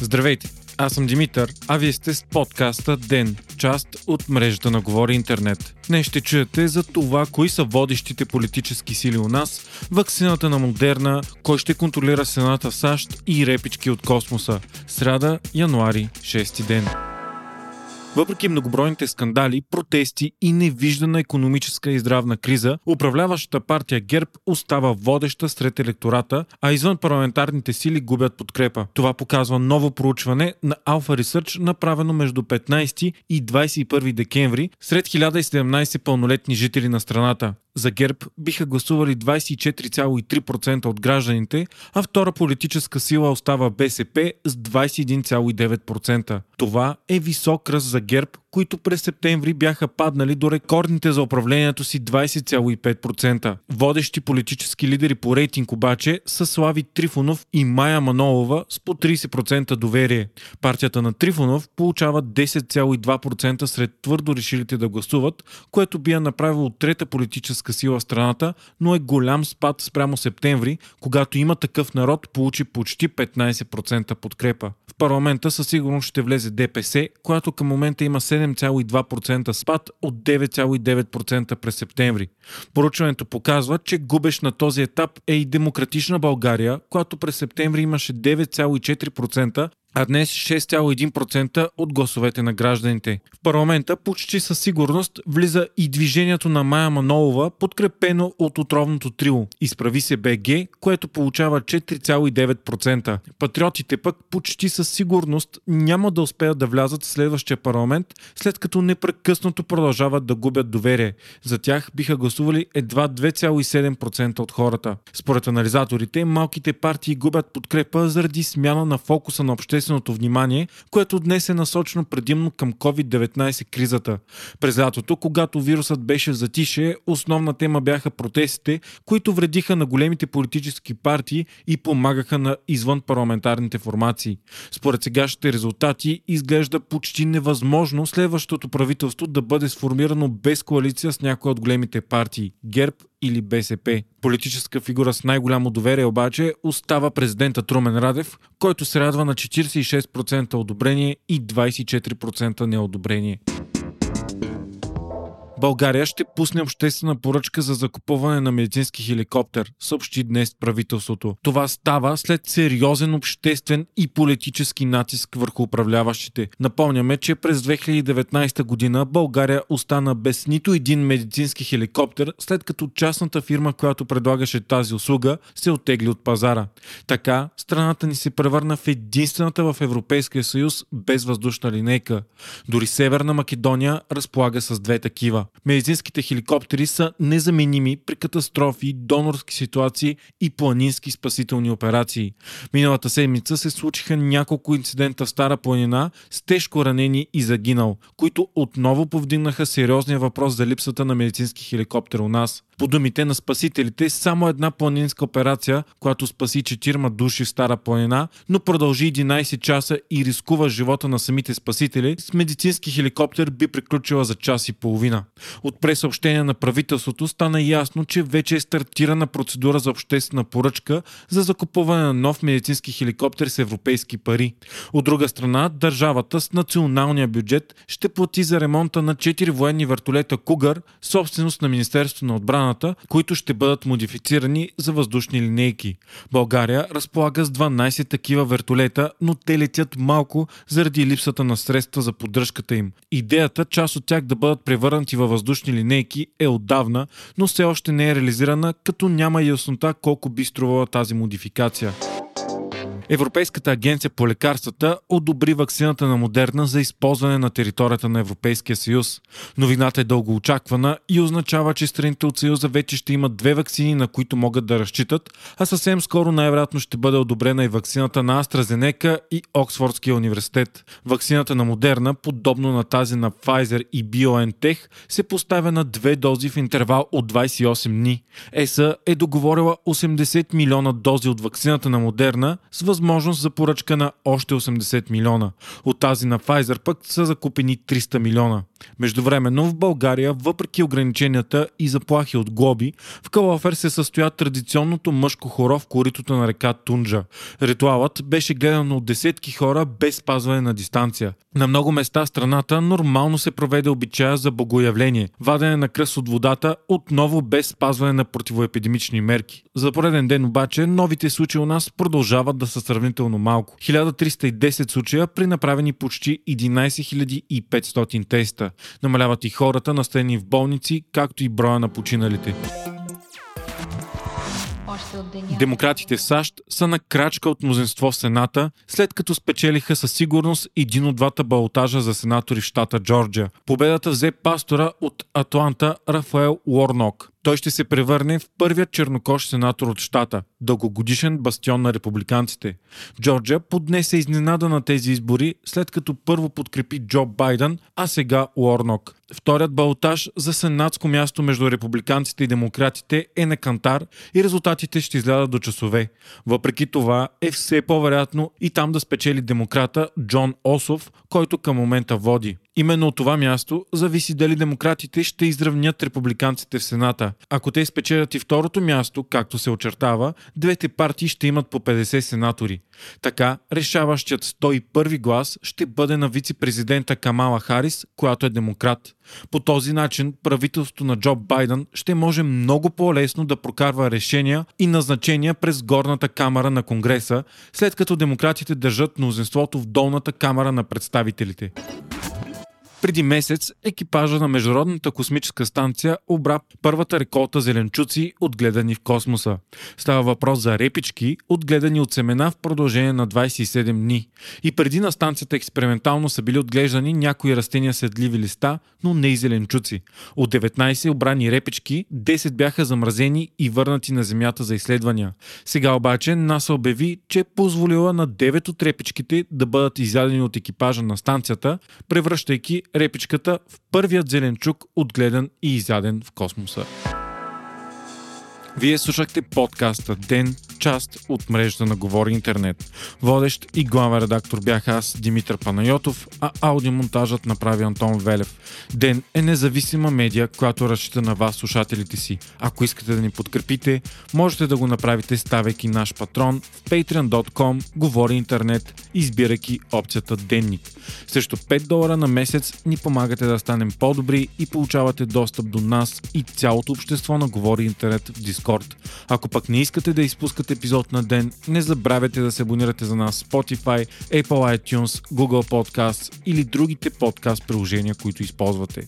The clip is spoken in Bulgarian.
Здравейте! Аз съм Димитър, а вие сте с подкаста ДЕН, част от мрежата на Говори Интернет. Днес ще чуете за това, кои са водещите политически сили у нас, вакцината на Модерна, кой ще контролира Сената в САЩ и репички от космоса. Сряда, януари, 6 ден. Въпреки многобройните скандали, протести и невиждана економическа и здравна криза, управляващата партия ГЕРБ остава водеща сред електората, а извън парламентарните сили губят подкрепа. Това показва ново проучване на Alpha Research, направено между 15 и 21 декември сред 1017 пълнолетни жители на страната. За ГЕРБ биха гласували 24,3% от гражданите, а втора политическа сила остава БСП с 21,9%. Това е висок ръст за ГЕРБ, които през септември бяха паднали до рекордните за управлението си 20,5%. Водещи политически лидери по рейтинг обаче са Слави Трифонов и Майя Манолова с по 30% доверие. Партията на Трифонов получава 10,2% сред твърдо решилите да гласуват, което би я направило трета политическа сила в страната, но е голям спад спрямо септември, когато има такъв народ получи почти 15% подкрепа. В парламента със сигурност ще влезе ДПС, която към момента има 7 7,2% спад от 9,9% през септември. Поручването показва, че губещ на този етап е и демократична България, която през септември имаше 9,4%, а днес 6,1% от гласовете на гражданите. В парламента почти със сигурност влиза и движението на Майя Манолова, подкрепено от отровното трио. Изправи се БГ, което получава 4,9%. Патриотите пък почти със сигурност няма да успеят да влязат в следващия парламент, след като непрекъснато продължават да губят доверие. За тях биха гласували едва 2,7% от хората. Според анализаторите, малките партии губят подкрепа заради смяна на фокуса на обществените общественото внимание, което днес е насочено предимно към COVID-19 кризата. През лятото, когато вирусът беше в затише, основна тема бяха протестите, които вредиха на големите политически партии и помагаха на извън парламентарните формации. Според сегашните резултати изглежда почти невъзможно следващото правителство да бъде сформирано без коалиция с някои от големите партии – ГЕРБ или БСП. Политическа фигура с най-голямо доверие обаче остава президента Трумен Радев, който се радва на 46% одобрение и 24% неодобрение. България ще пусне обществена поръчка за закупуване на медицински хеликоптер, съобщи днес правителството. Това става след сериозен обществен и политически натиск върху управляващите. Напомняме, че през 2019 година България остана без нито един медицински хеликоптер, след като частната фирма, която предлагаше тази услуга, се отегли от пазара. Така, страната ни се превърна в единствената в Европейския съюз без въздушна линейка. Дори Северна Македония разполага с две такива. Медицинските хеликоптери са незаменими при катастрофи, донорски ситуации и планински спасителни операции. Миналата седмица се случиха няколко инцидента в Стара планина с тежко ранени и загинал, които отново повдигнаха сериозния въпрос за липсата на медицински хеликоптер у нас. По думите на спасителите, само една планинска операция, която спаси 4 души в Стара планина, но продължи 11 часа и рискува живота на самите спасители, с медицински хеликоптер би приключила за час и половина. От пресъобщение на правителството стана ясно, че вече е стартирана процедура за обществена поръчка за закупуване на нов медицински хеликоптер с европейски пари. От друга страна, държавата с националния бюджет ще плати за ремонта на 4 военни вертолета Кугър, собственост на Министерството на отбраната, които ще бъдат модифицирани за въздушни линейки. България разполага с 12 такива вертолета, но те летят малко заради липсата на средства за поддръжката им. Идеята част от тях да бъдат превърнати във въздушни линейки е отдавна, но все още не е реализирана, като няма яснота колко би струвала тази модификация. Европейската агенция по лекарствата одобри вакцината на Модерна за използване на територията на Европейския съюз. Новината е дълго очаквана и означава, че страните от съюза вече ще имат две вакцини, на които могат да разчитат, а съвсем скоро най-вероятно ще бъде одобрена и вакцината на AstraZeneca и Оксфордския университет. Вакцината на Модерна, подобно на тази на Pfizer и BioNTech, се поставя на две дози в интервал от 28 дни. ЕСА е договорила 80 милиона дози от вакцината на Модерна с възможност за поръчка на още 80 милиона. От тази на Pfizer пък са закупени 300 милиона. Междувременно в България, въпреки ограниченията и заплахи от глоби, в Калофер се състоя традиционното мъжко хоро в коритото на река Тунджа. Ритуалът беше гледан от десетки хора без спазване на дистанция. На много места страната нормално се проведе обичая за богоявление, вадене на кръст от водата, отново без спазване на противоепидемични мерки. За пореден ден обаче новите случаи у нас продължават да са сравнително малко. 1310 случая при направени почти 11 500 теста. Намаляват и хората настроени в болници, както и броя на починалите. Демократите в САЩ са на крачка от мнозинство в Сената, след като спечелиха със сигурност един от двата балотажа за сенатори в щата Джорджия. Победата взе пастора от Атланта Рафаел Уорнок. Той ще се превърне в първият чернокош сенатор от щата, дългогодишен бастион на републиканците. Джорджия поднесе изненада на тези избори, след като първо подкрепи Джо Байден, а сега Уорнок. Вторият балотаж за сенатско място между републиканците и демократите е на кантар и резултатите ще излядат до часове. Въпреки това е все по-вероятно и там да спечели демократа Джон Осов, който към момента води. Именно от това място зависи дали демократите ще изравнят републиканците в Сената. Ако те спечелят и второто място, както се очертава, двете партии ще имат по 50 сенатори. Така, решаващият 101 глас ще бъде на вице-президента Камала Харис, която е демократ. По този начин правителството на Джо Байден ще може много по-лесно да прокарва решения и назначения през горната камера на Конгреса, след като демократите държат мнозинството в долната камера на представителите. Преди месец екипажа на Международната космическа станция обра първата реколта зеленчуци, отгледани в космоса. Става въпрос за репички, отгледани от семена в продължение на 27 дни. И преди на станцията експериментално са били отглеждани някои растения седливи листа, но не и зеленчуци. От 19 обрани репички, 10 бяха замразени и върнати на Земята за изследвания. Сега обаче НАСА обяви, че е позволила на 9 от репичките да бъдат изядени от екипажа на станцията, превръщайки репичката в първият зеленчук, отгледан и изяден в космоса. Вие слушахте подкаста Ден, част от мрежата на Говори Интернет. Водещ и главен редактор бях аз, Димитър Панайотов, а аудиомонтажът направи Антон Велев. Ден е независима медия, която разчита на вас, слушателите си. Ако искате да ни подкрепите, можете да го направите ставайки наш патрон в patreon.com, Говори Интернет, избирайки опцията Денник. Срещу 5 долара на месец ни помагате да станем по-добри и получавате достъп до нас и цялото общество на Говори Интернет в Discord. Ако пък не искате да изпускате епизод на ден, не забравяйте да се абонирате за нас Spotify, Apple iTunes, Google Podcasts или другите подкаст приложения, които използвате.